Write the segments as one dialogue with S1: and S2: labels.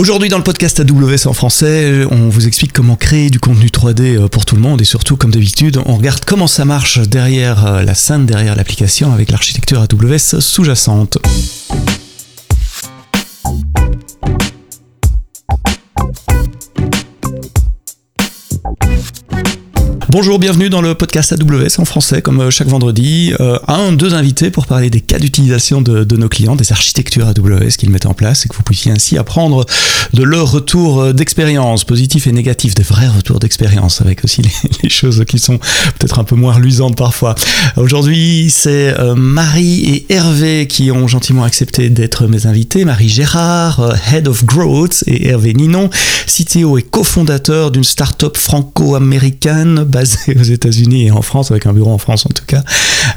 S1: Aujourd'hui dans le podcast AWS en français, on vous explique comment créer du contenu 3D euh, pour tout le monde et surtout comme d'habitude, on regarde comment ça marche derrière euh, la scène, derrière l'application avec l'architecture AWS sous-jacente. Bonjour, bienvenue dans le podcast AWS en français, comme euh, chaque vendredi. Euh, un, deux invités pour parler des cas d'utilisation de, nos clients, des architectures AWS qu'ils mettent en place et que vous puissiez ainsi apprendre de leur retour euh, d'expérience, positif et négatif, des vrais retours d'expérience, avec aussi les, choses qui sont peut-être un peu moins reluisantes parfois. Aujourd'hui, c'est Marie et Hervé qui ont gentiment accepté d'être mes invités. Marie Gérard, Head of Growth, et Hervé Ninon, CTO et cofondateur d'une start-up franco-américaine aux États-Unis et en France, avec un bureau en France en tout cas,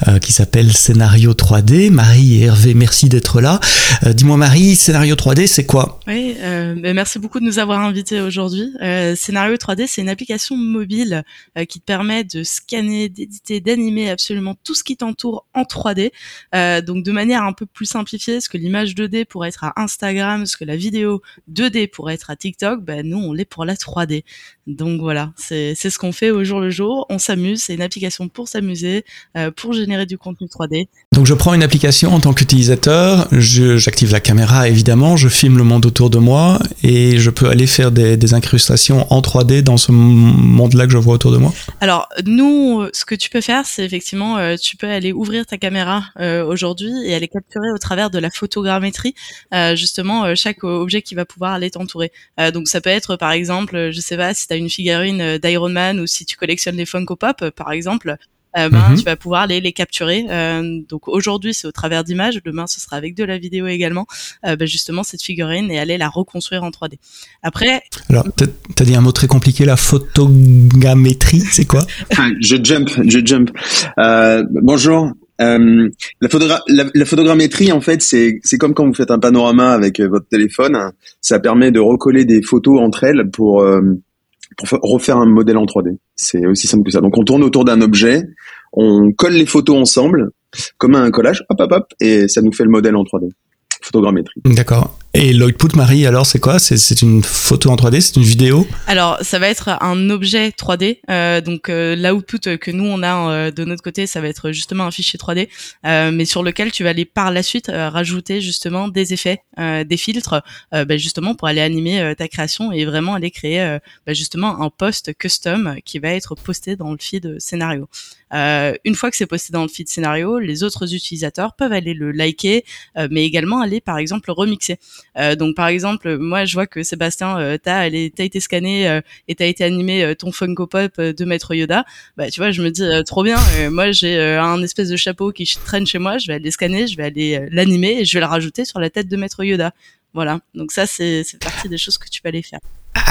S1: euh, qui s'appelle Scénario 3D. Marie et Hervé, merci d'être là. Euh, dis-moi Marie, Scénario 3D, c'est quoi?
S2: Oui, euh, ben, merci beaucoup de nous avoir invités aujourd'hui. Scénario 3D, c'est une application mobile qui te permet de scanner, d'éditer, d'animer absolument tout ce qui t'entoure en 3D. donc de manière un peu plus simplifiée, ce que l'image 2D pourrait être à Instagram, ce que la vidéo 2D pourrait être à TikTok, ben nous on l'est pour la 3D. Donc voilà, c'est ce qu'on fait au jour le jour. On s'amuse, c'est une application pour s'amuser, euh, pour générer du contenu 3D.
S1: Donc je prends une application en tant qu'utilisateur, j'active la caméra évidemment, je filme le monde autour de moi et je peux aller faire des, des incrustations en 3D dans ce monde-là que je vois autour de moi.
S2: Alors nous, ce que tu peux faire, c'est effectivement, euh, tu peux aller ouvrir ta caméra euh, aujourd'hui et aller capturer au travers de la photogrammétrie justement chaque objet qui va pouvoir aller t'entourer. donc ça peut être par exemple, je sais pas si tu as une figurine d'Iron Man ou si tu collectionnes les Funko Pop par exemple, euh, ben, mhm. tu vas pouvoir les, les capturer. Euh, donc aujourd'hui, c'est au travers d'images. Demain, ce sera avec de la vidéo également. Euh, ben, justement, cette figurine et aller la reconstruire en 3D. Après.
S1: Alors, t'as dit un mot très compliqué, la photogrammétrie, c'est quoi?
S3: Je jump, je jump. bonjour. Euh, la, photogra la, la, photogrammétrie, en fait, c'est comme quand vous faites un panorama avec votre téléphone. Ça permet de recoller des photos entre elles pour pour refaire un modèle en 3D. C'est aussi simple que ça. Donc on tourne autour d'un objet, on colle les photos ensemble, comme un collage, hop hop hop, et ça nous fait le modèle en 3D. Photogrammétrie.
S1: D'accord. Et l'output, Marie, alors c'est quoi? C'est une photo en 3D C'est une vidéo?
S2: Alors ça va être un objet 3D. Euh, donc euh, l'output que nous on a euh, de notre côté, ça va être justement un fichier 3D, euh, mais sur lequel tu vas aller par la suite euh, rajouter justement des effets, des filtres, bah, justement pour aller animer ta création et vraiment aller créer bah, justement un post custom qui va être posté dans le feed scénario. une fois que c'est posté dans le feed scénario, les autres utilisateurs peuvent aller le liker, mais également aller par exemple le remixer. Euh, donc par exemple, moi je vois que Sébastien, euh, t'as été scanné euh, et t'as été animé ton Funko Pop de Maître Yoda. Bah tu vois, je me dis trop bien. moi j'ai un espèce de chapeau qui traîne chez moi. Je vais aller scanner, je vais aller l'animer et je vais le rajouter sur la tête de Maître Yoda. Voilà. Donc ça c'est partie des choses que tu peux aller faire.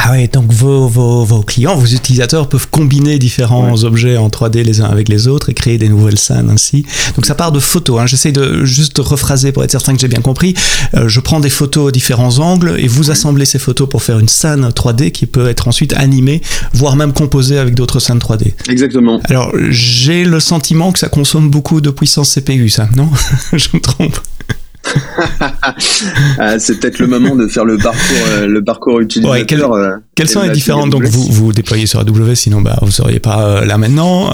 S1: Ah ouais, donc vos, vos, vos, clients, vos utilisateurs peuvent combiner différents objets en 3D les uns avec les autres et créer des nouvelles scènes ainsi. Donc ça part de photos. Hein. J'essaie de juste rephraser pour être certain que j'ai bien compris. Euh, je prends des photos à différents angles et vous assemblez ces photos pour faire une scène 3D qui peut être ensuite animée, voire même composée avec d'autres scènes 3D.
S3: Exactement.
S1: Alors j'ai le sentiment que ça consomme beaucoup de puissance CPU, ça, non? Je me trompe
S3: ah, c'est peut-être le moment de faire le parcours, euh, le parcours utilisateur.
S1: Ouais, euh, quelles sont les différentes Donc vous vous déployez sur AWS, sinon bah vous seriez pas euh, là maintenant.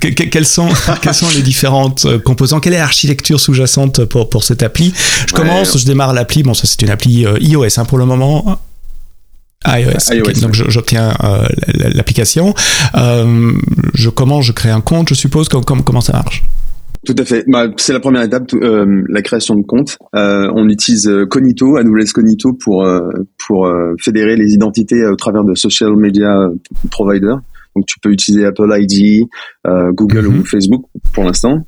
S1: quelles sont quelles sont les différentes composants Quelle est l'architecture sous-jacente pour pour cette appli? Je commence, je démarre l'appli. Bon, ça c'est une appli iOS hein, pour le moment. iOS. Donc j'obtiens l'application. je commence, je crée un compte, je suppose. Comment, comment ça marche?
S3: Tout à fait. Bah, c'est la première étape, euh, la création de compte. Euh, on utilise euh, Cognito, AWS Cognito pour euh, pour euh, fédérer les identités au travers de social media providers. Donc tu peux utiliser Apple ID, Google ou mhm. Facebook pour l'instant.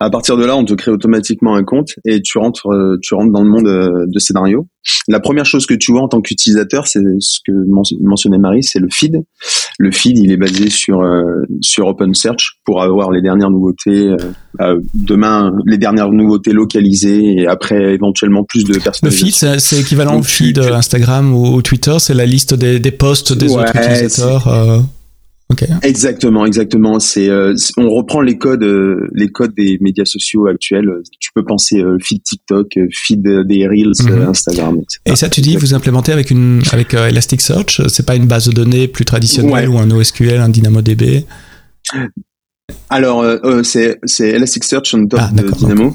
S3: À partir de là, on te crée automatiquement un compte et tu rentres tu rentres dans le monde de scénario. La première chose que tu vois en tant qu'utilisateur, c'est ce que mentionnait Marie, c'est le feed. Le feed, il est basé sur euh, sur OpenSearch pour avoir les dernières nouveautés. Euh, euh, demain, les dernières nouveautés localisées et après éventuellement plus de personnes.
S1: Le feed, c'est équivalent au feed Instagram ou, Twitter. C'est la liste des, des posts des autres utilisateurs.
S3: Exactement, exactement. C'est, on reprend les codes, les codes des médias sociaux actuels. Tu peux penser feed TikTok, feed des Reels, mhm. Instagram, etc.
S1: Et ça, tu dis, vous implémentez avec une, avec Elasticsearch. C'est pas une base de données plus traditionnelle ou un NoSQL, un DynamoDB?
S3: Alors, euh, euh, c'est, Elasticsearch on top ah, de Dynamo.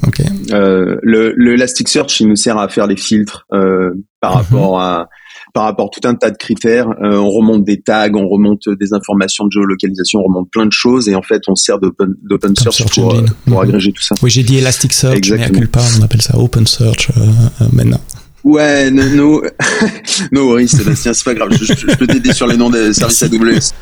S3: Euh, le, le Elasticsearch, il nous sert à faire les filtres euh, par mhm. rapport à par rapport à tout un tas de critères. on remonte des tags, on remonte des informations de géolocalisation, on remonte plein de choses et en fait, on sert d'open, d'open search, pour, pour mhm. agréger tout ça.
S1: Oui, j'ai dit Elasticsearch, mais à culpa, on appelle ça Open Search maintenant.
S3: Ouais, no, no, no worries, Sébastien, c'est pas grave. Je, je, peux t'aider sur les noms des services AWS.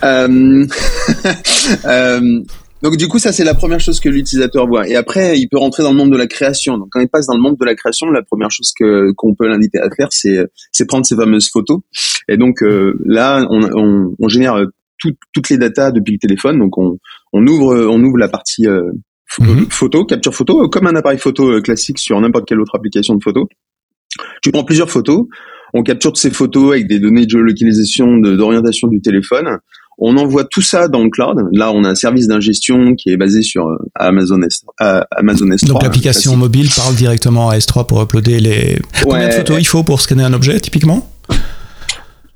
S3: Euh, euh, donc du coup, ça c'est la première chose que l'utilisateur voit. Et après, il peut rentrer dans le monde de la création. Donc quand il passe dans le monde de la création, la première chose que qu'on peut l'inviter à faire, c'est c'est prendre ses fameuses photos. Et donc euh, là, on, on, on génère toutes les datas depuis le téléphone. Donc on, on ouvre on ouvre la partie euh, mhm. photo, capture photo, comme un appareil photo classique sur n'importe quelle autre application de photo. Tu prends plusieurs photos, on capture ces photos avec des données de géolocalisation, d'orientation du téléphone. On envoie tout ça dans le cloud. Là, on a un service d'ingestion qui est basé sur euh, Amazon S, Amazon S3.
S1: Donc l'application mobile parle directement à S3 pour uploader les. Combien de photos il faut pour scanner un objet typiquement?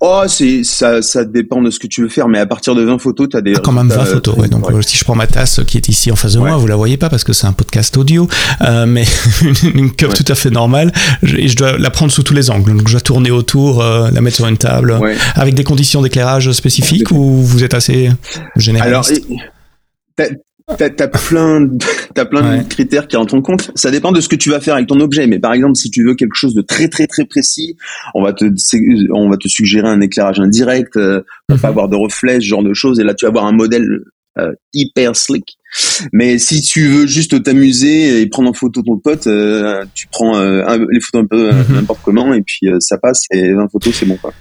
S3: Oh, c'est ça, ça dépend de ce que tu veux faire, mais à partir de 20 photos, tu as des.
S1: Ah, quand même 20 photos, ouais. Donc si je prends ma tasse qui est ici en face de moi, vous la voyez pas parce que c'est un podcast audio, euh, mais une cup tout à fait normale, et je dois la prendre sous tous les angles. Donc je dois tourner autour, euh, la mettre sur une table, avec des conditions d'éclairage spécifiques ou vous êtes assez généraliste?
S3: Alors, T'as as plein, t'as plein de critères qui rentrent en compte. Ça dépend de ce que tu vas faire avec ton objet. Mais par exemple, si tu veux quelque chose de très très très précis, on va te, on va te suggérer un éclairage indirect euh, pour pas mhm. avoir de reflets, ce genre de choses. Et là, tu vas avoir un modèle euh, hyper slick. Mais si tu veux juste t'amuser et prendre en photo ton pote, euh, tu prends les photos un peu mhm. n'importe comment et puis ça passe et 20 photos c'est bon quoi.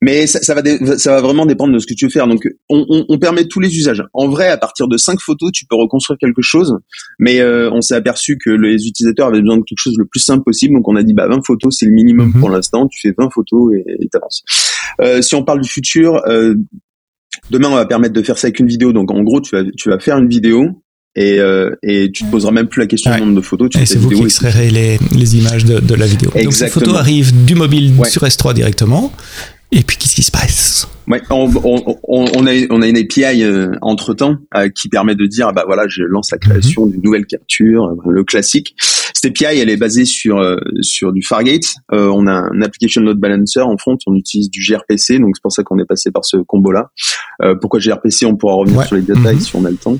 S3: Mais ça, ça, va ça va vraiment dépendre de ce que tu veux faire. Donc, on, on, on, permet tous les usages. En vrai, à partir de cinq photos, tu peux reconstruire quelque chose. Mais euh, on s'est aperçu que les utilisateurs avaient besoin de quelque chose le plus simple possible. Donc, on a dit, bah, 20 photos, c'est le minimum mhm. pour l'instant. Tu fais 20 photos et t'avances. Euh, si on parle du futur, euh, demain, on va permettre de faire ça avec une vidéo. Donc, en gros, tu vas, tu vas faire une vidéo. Et, euh, et tu te poseras même plus la question du nombre de photos. Tu
S1: et c'est vous qui extrairez les, les images de, de la vidéo. Exactement. Donc ces photos arrivent du mobile sur S3 directement. Et puis, qu'est-ce qui se passe?
S3: Ouais, on, on, on, a, on a une API euh, entre temps euh, qui permet de dire, bah voilà, je lance la création mhm. d'une nouvelle capture, euh, le classique. Cette API, elle est basée sur sur du Fargate. on a un application load balancer en front, on utilise du gRPC, donc c'est pour ça qu'on est passé par ce combo-là. pourquoi gRPC On pourra revenir sur les détails mhm. si on a le temps.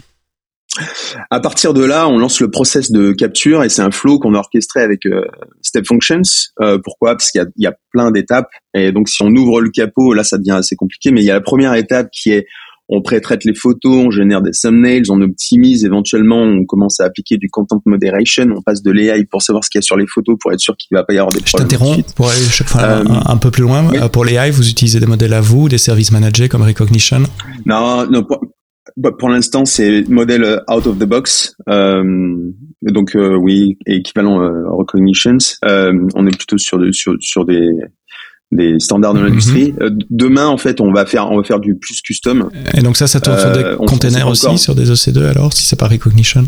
S3: À partir de là, on lance le process de capture et c'est un flow qu'on a orchestré avec euh, Step Functions. Euh, pourquoi? Parce qu'il y, a, plein d'étapes et donc si on ouvre le capot, là ça devient assez compliqué. Mais il y a la première étape qui est on pré-traite les photos, on génère des thumbnails, on optimise, éventuellement on commence à appliquer du content moderation, on passe de l'AI pour savoir ce qu'il y a sur les photos pour être sûr qu'il ne va pas y avoir des problèmes.
S1: Je t'interromps pour aller chaque fois un, euh, un, peu plus loin. Pour l'AI, vous utilisez des modèles à vous, des services managés comme Recognition?
S3: Non, non pour l'instant, c'est modèle euh, out of the box. Euh, donc euh, oui, équivalent euh, recognitions. On est plutôt sur, de, sur, sur des des standards de l'industrie. Mhm. demain, en fait, on va faire on va faire du plus custom.
S1: Et donc ça, ça tourne sur des containers aussi, sur des EC2 alors, si c'est pas recognition?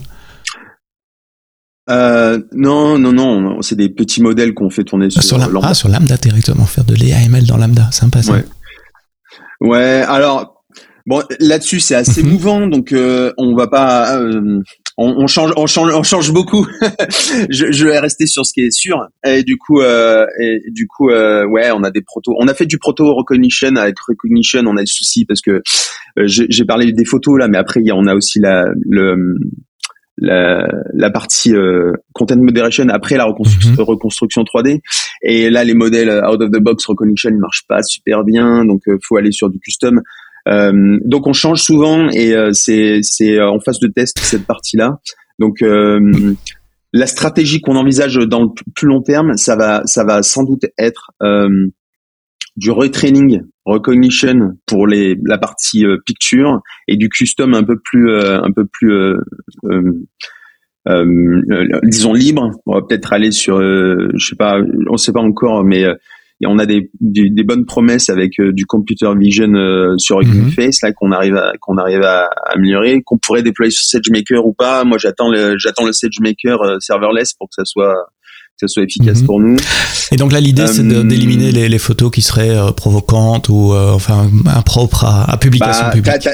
S3: Non, non, non, c'est des petits modèles qu'on fait tourner sur,
S1: sur
S3: Lambda.
S1: Ah, sur Lambda directement, faire de l'AML dans Lambda, sympa ça.
S3: Ouais. ouais, alors Bon, là-dessus c'est assez mhm. mouvant, donc euh, on va pas, euh, on, change, on change, on change beaucoup. je, je, vais rester sur ce qui est sûr. Et du coup, euh, et du coup, ouais, on a des protos. On a fait du proto recognition avec recognition. On a des soucis parce que j'ai parlé des photos là, mais après, on a aussi la le la, la partie content moderation après la reconstruction, mhm. reconstruction 3D. Et là, les modèles out of the box recognition, ils marchent pas super bien, donc faut aller sur du custom. Euh, donc on change souvent et euh, c'est c'est en phase de test cette partie-là. Donc euh, la stratégie qu'on envisage dans le plus long terme, ça va ça va sans doute être du retraining, recognition pour les la partie picture et du custom un peu plus un peu plus disons libre. On va peut-être aller sur je sais pas, on sait pas encore, mais et on a des, des, bonnes promesses avec du computer vision sur Hugging mhm. Face là qu'on arrive à qu'on arrive à, améliorer, qu'on pourrait déployer sur SageMaker ou pas. Moi, j'attends le j'attends le SageMaker serverless pour que ça soit que ça soit efficace mhm. pour nous.
S1: Et donc là, l'idée, c'est d'éliminer les, les, photos qui seraient provocantes ou enfin impropres à, à publication bah, publique.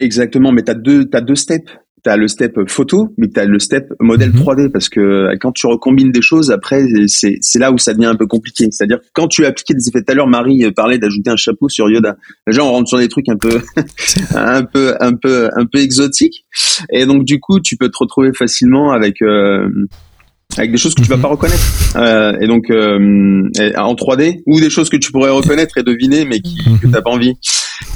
S3: Exactement, mais tu as deux, as deux steps. Tu as le step photo, mais tu as le step modèle 3D, mhm. parce que quand tu recombines des choses, après, c'est là où ça devient un peu compliqué. C'est-à-dire quand tu as appliqué des effets, tout à l'heure, Marie parlait d'ajouter un chapeau sur Yoda. Déjà, on rentre sur des trucs un peu, un peu, un peu, un peu exotiques. Et donc, du coup, tu peux te retrouver facilement avec... Euh, avec des choses que tu vas mhm. pas reconnaître euh, et donc euh, en 3D ou des choses que tu pourrais reconnaître et deviner mais qui, que mhm. t'as pas envie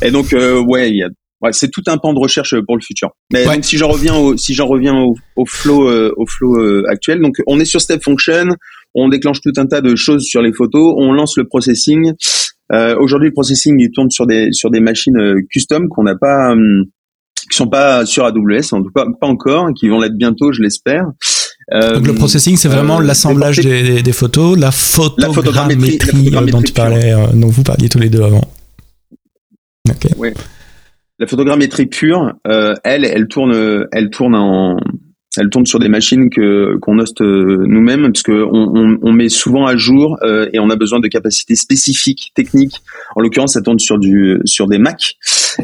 S3: et donc euh, ouais il y a ouais, c'est tout un pan de recherche pour le futur. Mais donc si j'en reviens au, si j'en reviens au, au flow euh, au flow euh, actuel, donc on est sur Step Function, on déclenche tout un tas de choses sur les photos, on lance le processing. Euh, Aujourd'hui, le processing il tourne sur des sur des machines euh, custom qu'on n'a pas hum, qui sont pas sur AWS, en tout cas pas encore, qui vont l'être bientôt, je l'espère.
S1: Donc le processing, c'est vraiment l'assemblage des, des, photos, la photogrammétrie, la dont tu parlais, dont vous parliez tous les deux avant.
S3: Okay. Ouais. La photogrammétrie pure, euh, elle, elle tourne, elle tourne en, elle tourne sur des machines que qu'on hoste euh, nous-mêmes parce que on, on, met souvent à jour euh, et on a besoin de capacités spécifiques techniques. En l'occurrence, ça tourne sur du sur des Mac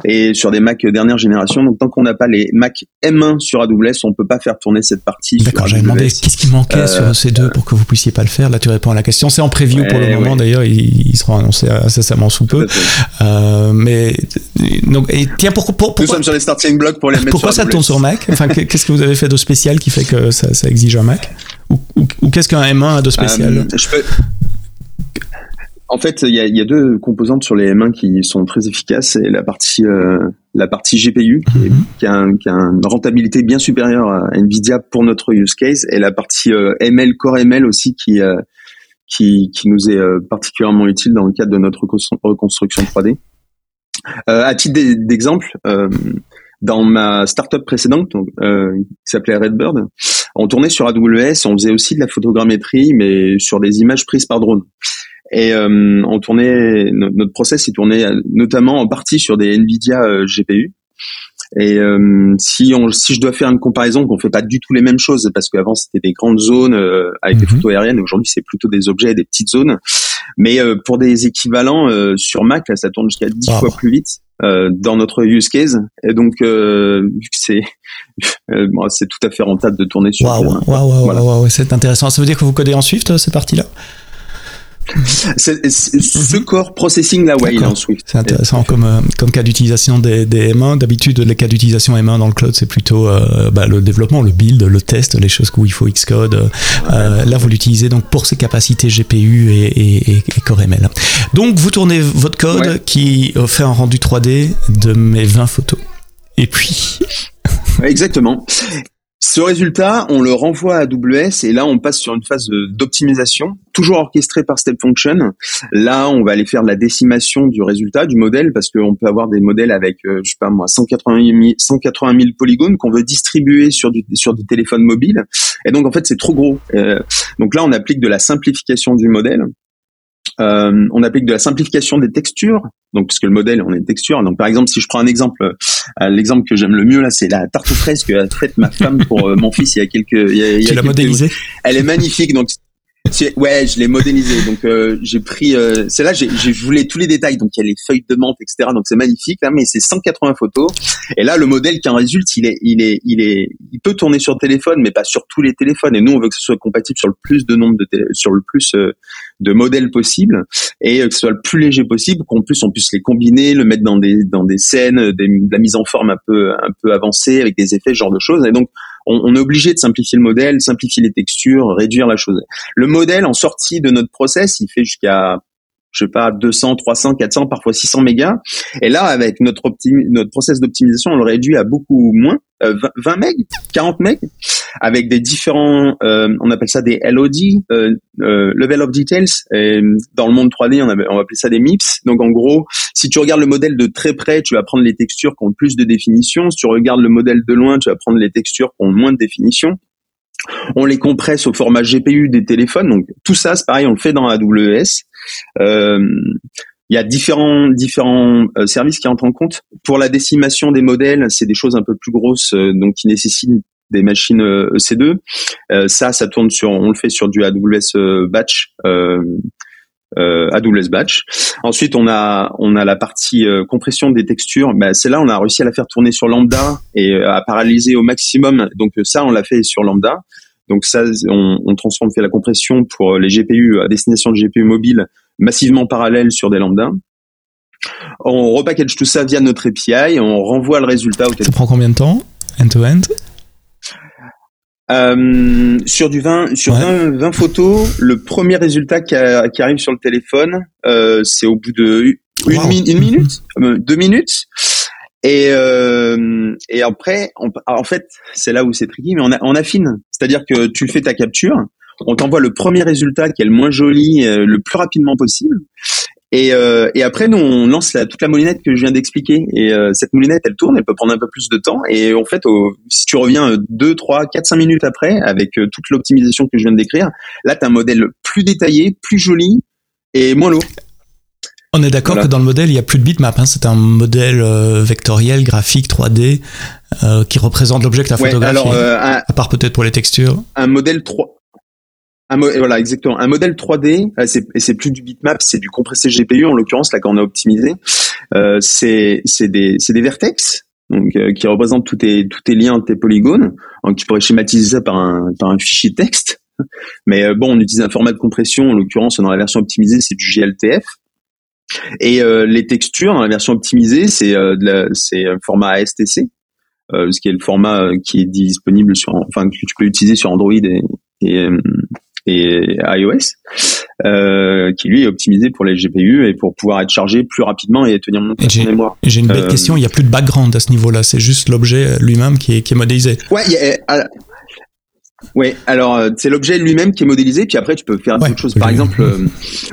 S3: et sur des Mac dernière génération. Donc tant qu'on n'a pas les Mac M1 sur AWS, on peut pas faire tourner cette partie.
S1: D'accord, j'avais demandé qu'est-ce qui manquait sur ces deux pour que vous puissiez pas le faire. Là, tu réponds à la question. C'est en preview pour le moment. D'ailleurs, il, sera annoncé incessamment sous peu. Euh, mais donc, et tiens, pourquoi, pour, pourquoi
S3: Nous sommes sur les starting blocks pour les mettre
S1: Pourquoi ça tourne sur Mac? Enfin, qu'est-ce que vous avez fait de spécial qui fait que ça, ça exige un Mac? Ou, ou, qu'est-ce qu'un M1 a de spécial? Euh, je peux...
S3: En fait, il y a, y a, deux composantes sur les M1 qui sont très efficaces. C'est la partie euh, la partie GPU qui, est, mhm. qui, a qui, a une rentabilité bien supérieure à Nvidia pour notre use case, et la partie euh, ML Core ML aussi qui euh, qui, qui nous est particulièrement utile dans le cadre de notre reconstruction 3D. à titre d'exemple, dans ma startup précédente, donc, qui s'appelait Redbird, on tournait sur AWS, on faisait aussi de la photogrammétrie, mais sur des images prises par drone. Et euh, on tournait notre process est tourné notamment en partie sur des Nvidia euh, GPU. Et euh, si on, si je dois faire une comparaison, qu'on fait pas du tout les mêmes choses, parce qu'avant c'était des grandes zones avec des mhm. photos aériennes, aujourd'hui c'est plutôt des objets et des petites zones. Mais pour des équivalents sur Mac, là, ça tourne jusqu'à 10 fois plus vite dans notre use case. Et donc vu que c'est c'est tout à fait rentable de tourner sur.
S1: Waouh, waouh, waouh, c'est intéressant. Ça veut dire que vous codez en Swift cette partie-là?
S3: Ce corps processing là, ouais, il est en Swift.
S1: C'est intéressant comme, euh, comme cas d'utilisation des, des, M1. D'habitude, les cas d'utilisation M1 dans le cloud, c'est plutôt euh, bah, le développement, le build, le test, les choses où il faut Xcode. Euh, là, vous l'utilisez donc pour ses capacités GPU et, et, et, Core ML. Donc, vous tournez votre code qui fait un rendu 3D de mes 20 photos. Et puis.
S3: Exactement. Ce résultat, on le renvoie à AWS et là, on passe sur une phase d'optimisation, toujours orchestrée par Step Function. Là, on va aller faire de la décimation du résultat, du modèle, parce qu'on peut avoir des modèles avec, euh, je sais pas moi, 180 000, 180 000 polygones qu'on veut distribuer sur du, téléphone mobile. Et donc, en fait, c'est trop gros. Euh, donc là, on applique de la simplification du modèle. Euh, on applique de la simplification des textures, donc puisque le modèle on est une texture. Donc par exemple, si je prends un exemple, euh, l'exemple que j'aime le mieux là, c'est la tarte aux fraises que a faite ma femme pour euh, mon fils il y a quelques. Il y a, il y
S1: a tu l'as modélisé
S3: Elle est magnifique, donc Ouais, je l'ai modélisé. Donc euh, j'ai pris, euh, c'est là j'ai voulu tous les détails. Donc il y a les feuilles de menthe, etc. Donc c'est magnifique là, mais c'est 180 photos. Et là le modèle qui en résulte, il est, il est, il est, il peut tourner sur téléphone, mais pas sur tous les téléphones. Et nous on veut que ce soit compatible sur le plus de nombre de sur le plus euh, de modèles possible et que ce soit le plus léger possible, qu'on puisse on puisse les combiner, le mettre dans des dans des scènes, des, de la mise en forme un peu un peu avancée avec des effets, ce genre de choses. Et donc on, est obligé de simplifier le modèle, simplifier les textures, réduire la chose. Le modèle en sortie de notre process, il fait jusqu'à je sais pas 200, 300, 400, parfois 600 mégas. Et là, avec notre notre process d'optimisation, on le réduit à beaucoup moins, 20, euh, 20 MB, 40 MB avec des différents, euh, on appelle ça des LOD, euh, euh, level of details. Et dans le monde 3D, on, avait, on va ça des MIPS. Donc en gros, si tu regardes le modèle de très près, tu vas prendre les textures qui ont plus de définition. Si tu regardes le modèle de loin, tu vas prendre les textures qui ont moins de définition. On les compresse au format GPU des téléphones. Donc tout ça, c'est pareil, on le fait dans AWS. Euh, il y a différents différents euh, services qui entrent en compte. Pour la décimation des modèles, c'est des choses un peu plus grosses, euh, donc qui nécessitent des machines EC2. ça, ça tourne sur, on le fait sur du AWS Batch. AWS Batch. Ensuite, on a on a la partie compression des textures. Ben, c'est là on a réussi à la faire tourner sur Lambda et à paralyser au maximum. Donc ça, on l'a fait sur Lambda. Donc ça, on, on transforme, fait la compression pour les GPU à destination de GPU mobile massivement parallèle sur des lambdas. On repackage tout ça via notre API, on renvoie le résultat au téléphone.
S1: Ça prend combien de temps, end-to-end?
S3: Euh, sur du 20 sur 20, photos, le premier résultat qui, arrive sur le téléphone, euh, c'est au bout de une, minute, euh, deux minutes. Et, et après, en fait, c'est là où c'est tricky, mais on, affine. C'est-à-dire que tu fais ta capture, on t'envoie le premier résultat qui est le moins joli euh, le plus rapidement possible. Et, euh, et après, nous, on lance la, toute la moulinette que je viens d'expliquer. Et euh, cette moulinette, elle tourne, elle peut prendre un peu plus de temps. Et en fait, si tu reviens 2, 3, 4, 5 minutes après, avec toute l'optimisation que je viens de décrire, là, tu as un modèle plus détaillé, plus joli et moins lourd.
S1: On est d'accord que dans le modèle, il n'y a plus de bitmap. Hein. C'est un modèle vectoriel, graphique, 3D, qui représente l'objet que tu as photographié, à part peut-être pour les textures.
S3: Un modèle 3, un voilà, exactement. Un modèle 3D, euh, et c'est plus du bitmap, c'est du compressé GPU en l'occurrence là qu'on a optimisé. Euh, c'est des des vertex donc euh, qui représentent tous tes tous tes liens, tes polygones. Donc tu pourrais schématiser ça par un par un fichier texte. Mais euh, bon, on utilise un format de compression. En l'occurrence, dans la version optimisée, c'est du GLTF. Et les textures dans la version optimisée, c'est c'est un format ASTC, ce qui est le format qui est disponible sur, enfin que tu peux utiliser sur Android et, et, et iOS, euh, qui lui est optimisé pour les GPU et pour pouvoir être chargé plus rapidement et tenir mon
S1: en mémoire. J'ai une belle euh, question, il n'y a plus de background à ce niveau-là, c'est juste l'objet lui-même qui est, qui est modélisé.
S3: Ouais, euh, Ouais, alors euh, c'est l'objet lui-même qui est modélisé, puis après tu peux faire d'autres choses. Par exemple,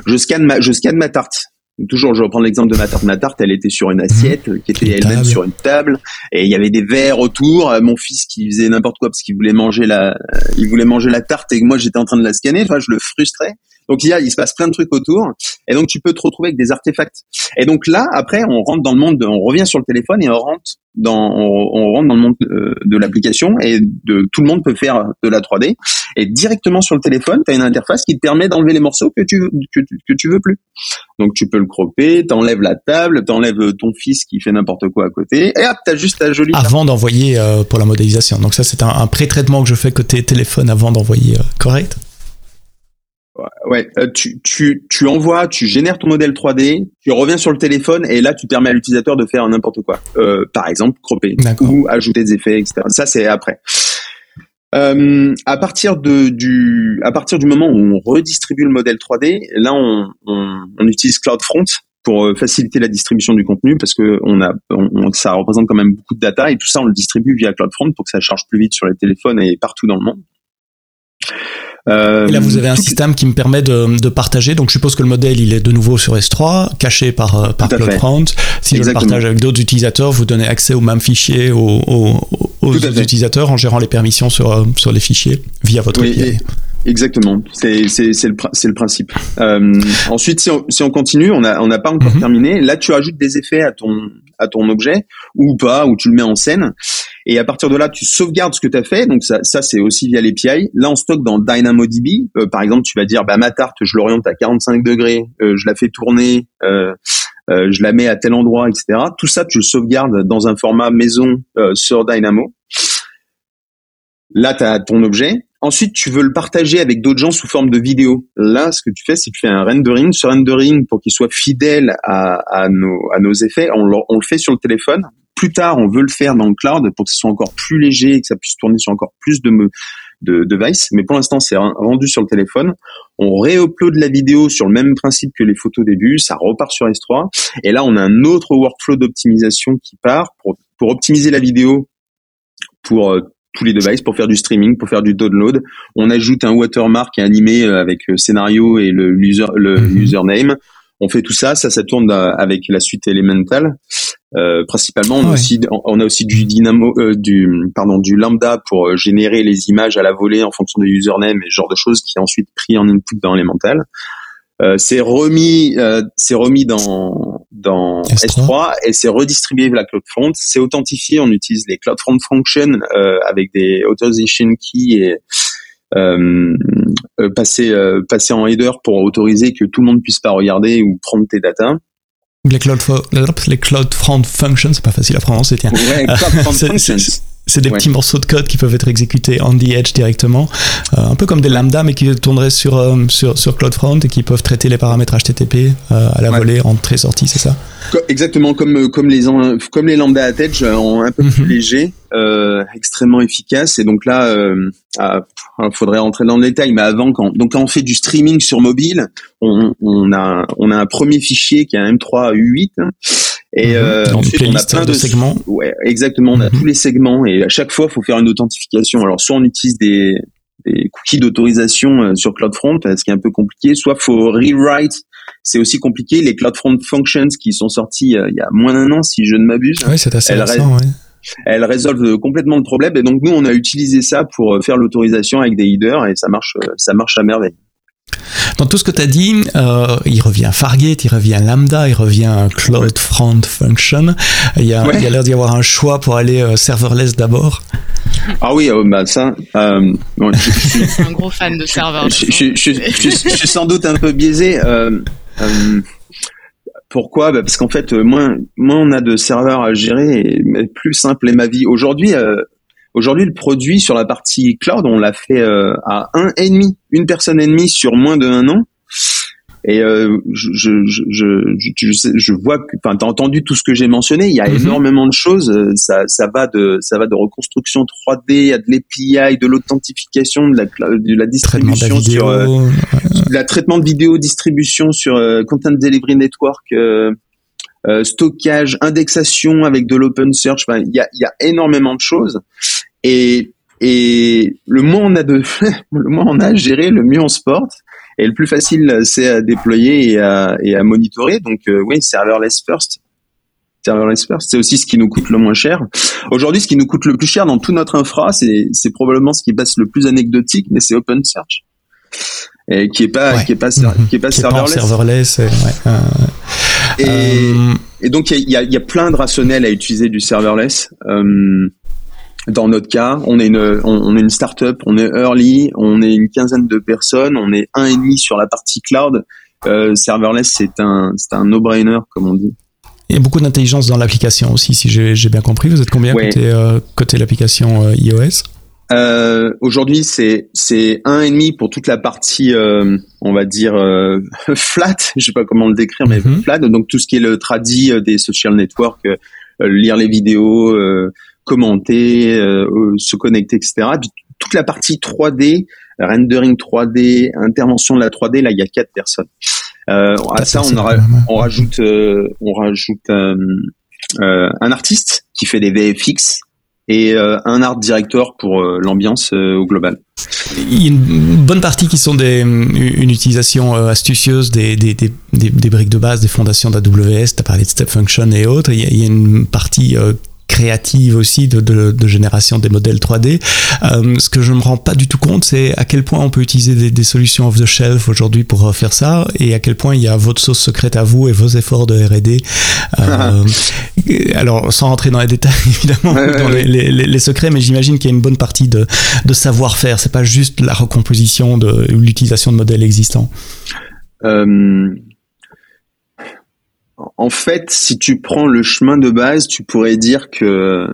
S3: je scanne ma, je scanne ma tarte. Toujours, je reprends l'exemple de ma tarte. Ma tarte, elle était sur une assiette, qui était elle-même sur une table, et il y avait des verres autour. Euh, mon fils qui faisait n'importe quoi parce qu'il voulait manger la, euh, il voulait manger la tarte et que moi j'étais en train de la scanner. Enfin, je le frustrais. Donc il y a, il se passe plein de trucs autour, et donc tu peux te retrouver avec des artefacts. Et donc là, après, on rentre dans le monde, on revient sur le téléphone et on rentre dans, on, rentre dans le monde euh, de, l'application et de tout le monde peut faire de la 3D. Et directement sur le téléphone, tu as une interface qui te permet d'enlever les morceaux que tu que, que tu veux plus. Donc tu peux le cropper, t'enlèves la table, t'enlèves ton fils qui fait n'importe quoi à côté, et hop, t'as juste ta jolie.
S1: Avant d'envoyer euh, pour la modélisation. Donc ça, c'est un, un pré-traitement que je fais côté téléphone avant d'envoyer. Euh, correct?
S3: Ouais, euh, tu, tu, tu envoies, tu génères ton modèle 3D, tu reviens sur le téléphone et là tu permets à l'utilisateur de faire n'importe quoi. Euh, par exemple, cropper ou ajouter des effets, etc. Ça c'est après. Euh, à partir de du à partir du moment où on redistribue le modèle 3D, là on, on, on utilise CloudFront pour euh, faciliter la distribution du contenu parce que on a on, ça représente quand même beaucoup de data et tout ça on le distribue via CloudFront pour que ça charge plus vite sur les téléphones et partout dans le monde.
S1: Euh, et là, vous avez un système qui me permet de, de, partager. Donc, je suppose que le modèle, il est de nouveau sur S3, caché par, euh, par CloudFront. Si je le partage avec d'autres utilisateurs, vous donnez accès au même fichier aux, aux, aux utilisateurs en gérant les permissions sur, euh, sur les fichiers via votre API.
S3: Exactement, c'est c'est le c'est le principe. Euh, ensuite, si on, si on continue, on a on n'a pas encore mhm. terminé. Là, tu ajoutes des effets à ton à ton objet ou pas, ou tu le mets en scène. Et à partir de là, tu sauvegardes ce que tu as fait. Donc ça, ça c'est aussi via l'API. Là, on stocke dans DynamoDB. Euh, par exemple, tu vas dire, bah ma tarte, je l'oriente à 45 degrés, euh, je la fais tourner, euh, euh, je la mets à tel endroit, etc. Tout ça, tu le sauvegardes dans un format maison sur Dynamo. Là, tu as ton objet. Ensuite, tu veux le partager avec d'autres gens sous forme de vidéo. Là, ce que tu fais, c'est que tu fais un rendering. Ce rendering, pour qu'il soit fidèle à, nos, effets, on le, fait sur le téléphone. Plus tard, on veut le faire dans le cloud pour que ce soit encore plus léger et que ça puisse tourner sur encore plus de, de devices. Mais pour l'instant, c'est rendu sur le téléphone. On réupload la vidéo sur le même principe que les photos début. Ça repart sur S3. Et là, on a un autre workflow d'optimisation qui part pour, pour optimiser la vidéo pour euh, tous les devices pour faire du streaming, pour faire du download. On ajoute un watermark animé euh, avec euh, scénario et le, user, le mhm. username. on fait tout ça, ça, ça tourne avec la suite Elemental. Euh, principalement, on, a aussi, on a aussi du dynamo, euh, du pardon, du lambda pour euh, générer les images à la volée en fonction de username et ce genre de choses qui est ensuite pris en input dans Elemental. Euh, c'est remis, c'est remis dans dans S3, et c'est redistribué vers la CloudFront. C'est authentifié, on utilise les CloudFront Functions avec des authorization keys et euh, passer passer en header pour autoriser que tout le monde puisse pas regarder ou prendre tes datas.
S1: Les cloud, les cloud front functions, c'est pas facile à prononcer, tiens.
S3: Ouais, cloud functions.
S1: C'est des petits morceaux de code qui peuvent être exécutés on the edge directement, euh, un peu comme des lambda mais qui tourneraient sur, euh, sur, sur CloudFront et qui peuvent traiter les paramètres HTTP euh, à la volée, entrée-sortie, c'est ça?
S3: Exactement, comme, comme, les, comme les lambda attach en un peu plus mhm. léger, extrêmement efficace. Et donc là, il faudrait rentrer dans le détail, mais avant, quand, donc quand on fait du streaming sur mobile, on, on, a, on a un premier fichier qui est un M3 U8
S1: et mhm. euh, ensuite, on a plein de, segments.
S3: Ouais, exactement. On a mhm. tous les segments et à chaque fois, il faut faire une authentification. Alors, soit on utilise des, des cookies d'autorisation euh, sur CloudFront, ce qui est un peu compliqué. Soit faut rewrite. C'est aussi compliqué. Les CloudFront Functions qui sont sortis euh, il y a moins d'un an, si je ne m'abuse.
S1: Oui, c'est assez récent, ouais.
S3: Elles résolvent complètement le problème. Et donc, nous, on a utilisé ça pour faire l'autorisation avec des headers et ça marche, ça marche à merveille.
S1: Dans tout ce que tu as dit, euh, il revient Fargate, il revient Lambda, il revient Cloud Front Function. Il y a l'air d'y avoir un choix pour aller euh, serverless d'abord.
S3: Ah oui, euh, bah ça.
S2: Euh, je, suis un gros fan de serverless.
S3: Je, suis sans doute un peu biaisé. pourquoi? Bah Parce qu'en fait, moins, moins on a de serveurs à gérer, plus simple est ma vie. Aujourd'hui, Aujourd'hui, le produit sur la partie cloud, on l'a fait euh, à un et demi, une personne et demie sur moins de un an. Et euh, je, je, je, je, vois que, enfin, t'as entendu tout ce que j'ai mentionné. Il y a mhm. énormément de choses. Euh, ça, ça va de, ça va de reconstruction 3D à de l'API, de l'authentification, de la, de la distribution sur, euh, la traitement de vidéo, distribution sur Content Delivery Network. Euh, stockage, indexation avec de l'open search. il y a, y a énormément de choses. Et, et le moins on a de, le moins on a à gérer, le mieux on se porte. Et le plus facile, c'est à déployer et à, et à monitorer. Donc euh, oui, serverless first. Serverless first, c'est aussi ce qui nous coûte le moins cher. Aujourd'hui, ce qui nous coûte le plus cher dans tout notre infra, c'est, c'est probablement ce qui passe le plus anecdotique, mais c'est open search. Et qui est pas, qui est pas, qui est pas serverless.
S1: serverless ouais. Euh,
S3: et, euh, et, donc il y a, y a, plein de rationnels à utiliser du serverless. Euh, dans notre cas, on est une, on, est une startup, on est early, on est une quinzaine de personnes, on est un et demi sur la partie cloud. Euh, serverless, c'est un, c'est un no-brainer comme on dit.
S1: Il y a beaucoup d'intelligence dans l'application aussi, si j'ai bien compris. Vous êtes combien côté, euh, côté l'application euh, iOS?
S3: Euh, Aujourd'hui, c'est c'est un et demi pour toute la partie, euh, on va dire euh, flat. Je sais pas comment le décrire, mais mhm. flat. Donc tout ce qui est le tradi des social networks, lire les vidéos, commenter, se connecter, etc. toute la partie 3D, rendering 3D, intervention de la 3D, là, il y a quatre personnes. à ça, on, on rajoute, on rajoute un artiste qui fait des VFX et euh, un art director pour euh, l'ambiance euh, au global.
S1: Il y a une bonne partie qui sont une utilisation astucieuse des, des, des, des, briques de base, des fondations d'AWS, tu as parlé de Step Function et autres. Il y a une partie créative aussi de, de, de, génération des modèles 3D. Euh, ce que je me rends pas du tout compte, c'est à quel point on peut utiliser des, des solutions off the shelf aujourd'hui pour faire ça, et à quel point il y a votre sauce secrète à vous et vos efforts de R&D. Euh, alors, sans rentrer dans les détails évidemment, dans Les, les, les, secrets, mais j'imagine qu'il y a une bonne partie de, de savoir-faire. C'est pas juste la recomposition de l'utilisation de modèles existants.
S3: Euh, en fait, si tu prends le chemin de base, tu pourrais dire que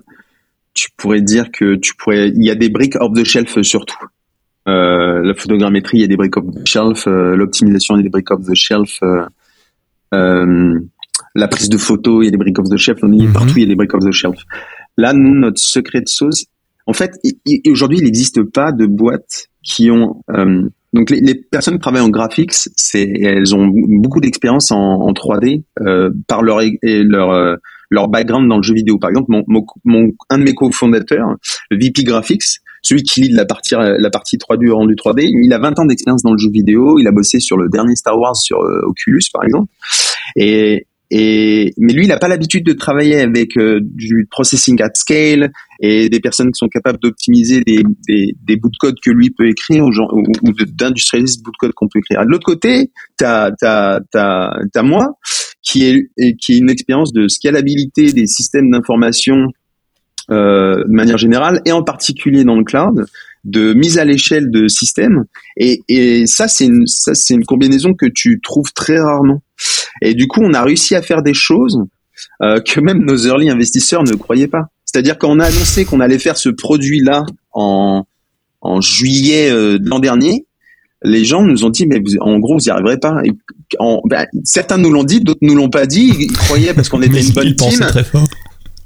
S3: tu pourrais dire que tu pourrais il y a des briques off the shelf surtout. Euh, la photogrammétrie, il y a des briques off the shelf, euh, l'optimisation, il y a des briques off the shelf, euh, la prise de photo, il y a des briques off the shelf, mhm. partout il y a des briques off the shelf. Là, nous, notre secret de sauce, en fait, aujourd'hui, il n'existe pas de boîtes qui ont donc les, personnes qui travaillent en graphics, c'est elles ont beaucoup d'expérience en, en, 3D euh, par leur et leur euh, leur background dans le jeu vidéo. Par exemple, mon, mon, un de mes cofondateurs, VP Graphics, celui qui lit la partie la partie 3D rendu 3D. Il a 20 ans d'expérience dans le jeu vidéo. Il a bossé sur le dernier Star Wars sur Oculus par exemple. Et et mais lui, il n'a pas l'habitude de travailler avec euh, du processing at scale et des personnes qui sont capables d'optimiser des, des, des, bouts de code que lui peut écrire ou, ou, d'industrialiser ce bout de code qu'on peut écrire. De l'autre côté, t'as t'as t'as t'as moi qui est qui est une expérience de scalabilité des systèmes d'information euh, de manière générale et en particulier dans le cloud de mise à l'échelle de systèmes et, et ça c'est ça c'est une combinaison que tu trouves très rarement et du coup, on a réussi à faire des choses euh, que même nos early investisseurs ne croyaient pas. C'est-à-dire qu'on a annoncé qu'on allait faire ce produit-là en, en juillet euh, de l'an dernier, les gens nous ont dit mais en gros vous n'y arriverez pas. Et en, ben, certains nous l'ont dit, d'autres nous l'ont pas dit. Ils croyaient parce qu'on était une bonne team. Très fort.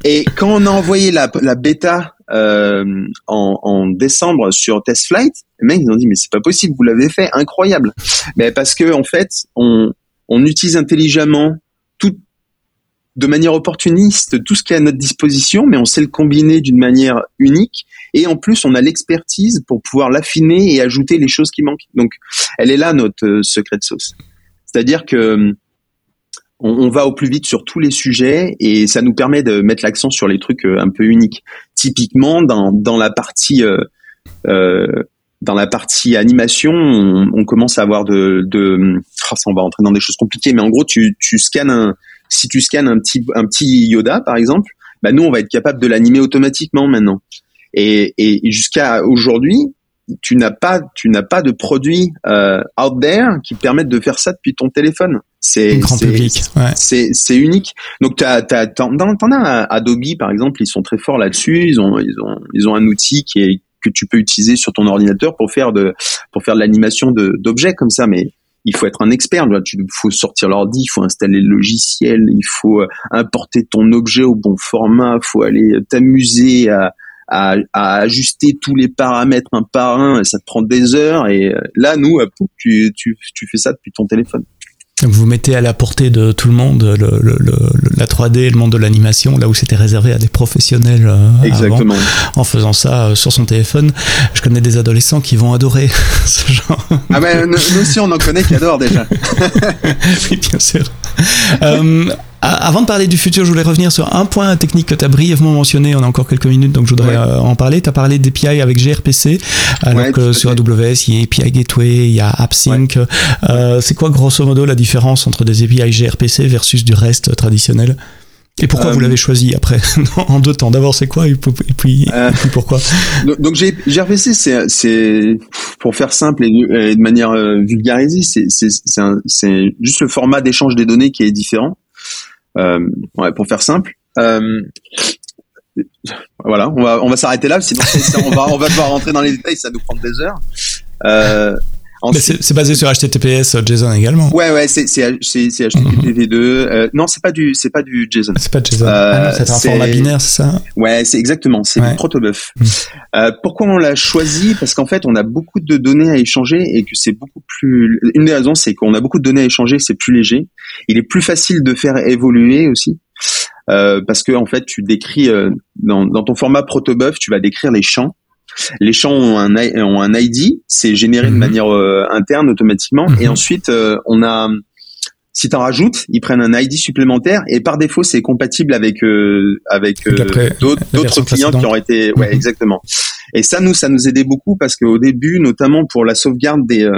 S3: Et quand on a envoyé la, la bêta euh, en, en, décembre sur Test Flight, les mecs ils ont dit mais c'est pas possible, vous l'avez fait, incroyable. Mais parce que en fait on on utilise intelligemment tout de manière opportuniste tout ce qui est à notre disposition, mais on sait le combiner d'une manière unique. Et en plus, on a l'expertise pour pouvoir l'affiner et ajouter les choses qui manquent. Donc, elle est là notre euh, secret de sauce. C'est-à-dire que on, va au plus vite sur tous les sujets et ça nous permet de mettre l'accent sur les trucs euh, un peu uniques. Typiquement, dans, la partie euh, dans la partie animation, on, commence à avoir de, de oh, ça on va rentrer dans des choses compliquées, mais en gros, tu, tu scannes un, si tu scannes un petit, un petit Yoda, par exemple, bah nous, on va être capable de l'animer automatiquement maintenant. Et, et jusqu'à aujourd'hui, tu n'as pas, tu n'as pas de produit euh, out there qui permettent de faire ça depuis ton téléphone.
S1: C'est.
S3: C'est unique. Donc t'as t'as t'en as Adobe par exemple, ils sont très forts là-dessus. Ils ont ils ont ils ont un outil qui est que tu peux utiliser sur ton ordinateur pour faire de pour faire de l'animation d'objets comme ça mais il faut être un expert, il faut sortir l'ordi, il faut installer le logiciel, il faut euh, importer ton objet au bon format, il faut aller t'amuser à, à, à, ajuster tous les paramètres un par un, ça te prend des heures, et euh, là, nous, tu, tu, tu fais ça depuis ton téléphone.
S1: Vous mettez à la portée de tout le monde le, le, le, la 3D, le monde de l'animation, là où c'était réservé à des professionnels euh, Exactement. en faisant ça euh, sur son téléphone. Je connais des adolescents qui vont adorer ce genre.
S3: Ah ben nous, aussi on en connaît qui adorent déjà.
S1: oui bien sûr. Euh, avant de parler du futur, je voulais revenir sur un point technique que tu as brièvement mentionné. On a encore quelques minutes, donc je voudrais euh, en parler. Tu as parlé d'API avec gRPC, alors que sur AWS, il y a API Gateway, il y a AppSync. Euh, c'est quoi grosso modo la différence entre des API gRPC versus du reste traditionnel? Et pourquoi vous euh, l'avez choisi après en deux temps D'abord c'est quoi et puis, pourquoi?
S3: Donc gRPC c'est pour faire simple et de manière vulgarisée c'est juste le format d'échange des données qui est différent. Euh, ouais, pour faire simple. Euh, voilà, on va on va s'arrêter là, sinon on va on va devoir rentrer dans les détails, ça nous prend des heures.
S1: Euh, c'est basé sur HTTPS euh, JSON également.
S3: Ouais ouais, c'est c'est c'est HTTP 2 euh, non, c'est pas du c'est pas du JSON.
S1: C'est pas JSON. Euh, ah c'est un format binaire, c'est ça
S3: Ouais, c'est exactement, c'est du protobuf. Mm. Euh, pourquoi on l'a choisi? Parce qu'en fait, on a beaucoup de données à échanger et que c'est beaucoup plus une des raisons c'est qu'on a beaucoup de données à échanger, c'est plus léger. Il est plus facile de faire évoluer aussi. Euh, parce que en fait, tu décris dans, dans ton format protobuf, tu vas décrire les champs les champs ont un, ont un ID, c'est généré de mhm. manière euh, interne automatiquement. Et mhm. ensuite, euh, on a, si tu en rajoutes, ils prennent un ID supplémentaire et par défaut, c'est compatible avec euh, avec d'autres clients qui ont été, ouais, mhm. exactement. Et ça, nous, ça nous aidait beaucoup parce qu'au début, notamment pour la sauvegarde des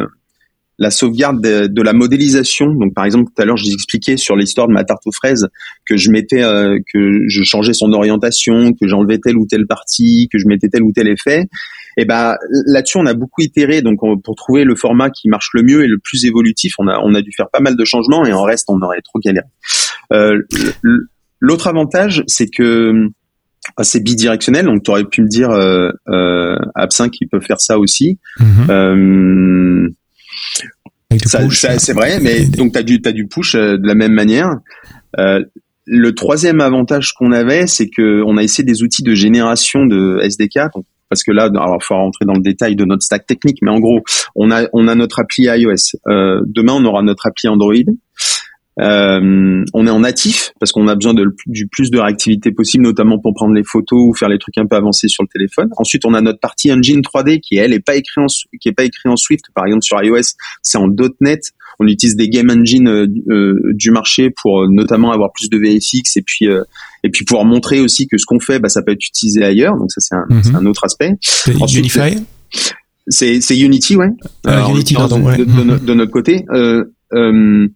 S3: la sauvegarde de, la modélisation. Donc, par exemple, tout à l'heure, je vous expliquais sur l'histoire de ma tarte aux fraises que je mettais, euh, que je changeais son orientation, que j'enlevais telle ou telle partie, que je mettais tel ou tel effet. Et ben là-dessus, on a beaucoup itéré. Donc, pour trouver le format qui marche le mieux et le plus évolutif, on a on a dû faire pas mal de changements et en reste, on aurait trop galéré. Euh, L'autre avantage, c'est que c'est bidirectionnel, donc tu aurais pu me dire euh, euh, Absinthe qui peut faire ça aussi. Mm-hmm. euh, c'est vrai, mais donc tu as du, as du push euh, de la même manière. Euh, le troisième avantage qu'on avait, c'est que on a essayé des outils de génération de SDK. parce que là, alors il faut rentrer dans le détail de notre stack technique, mais en gros, on a on a notre appli iOS. Euh, demain, on aura notre appli Android. Euh, on est en natif parce qu'on a besoin de, du plus de réactivité possible, notamment pour prendre les photos ou faire les trucs un peu avancés sur le téléphone. Ensuite, on a notre partie engine 3D qui elle est pas écrit en qui est pas écrit en Swift. Par exemple, sur iOS, c'est en .NET. On utilise des game engines euh, euh, du marché pour notamment avoir plus de VFX et puis et puis pouvoir montrer aussi que ce qu'on fait, bah, ça peut être utilisé ailleurs. Donc ça, c'est un, mhm. un, autre aspect.
S1: Ensuite, Unify?
S3: C'est Unity, ouais.
S1: Unity, pardon,
S3: de, de, de, notre côté. Euh,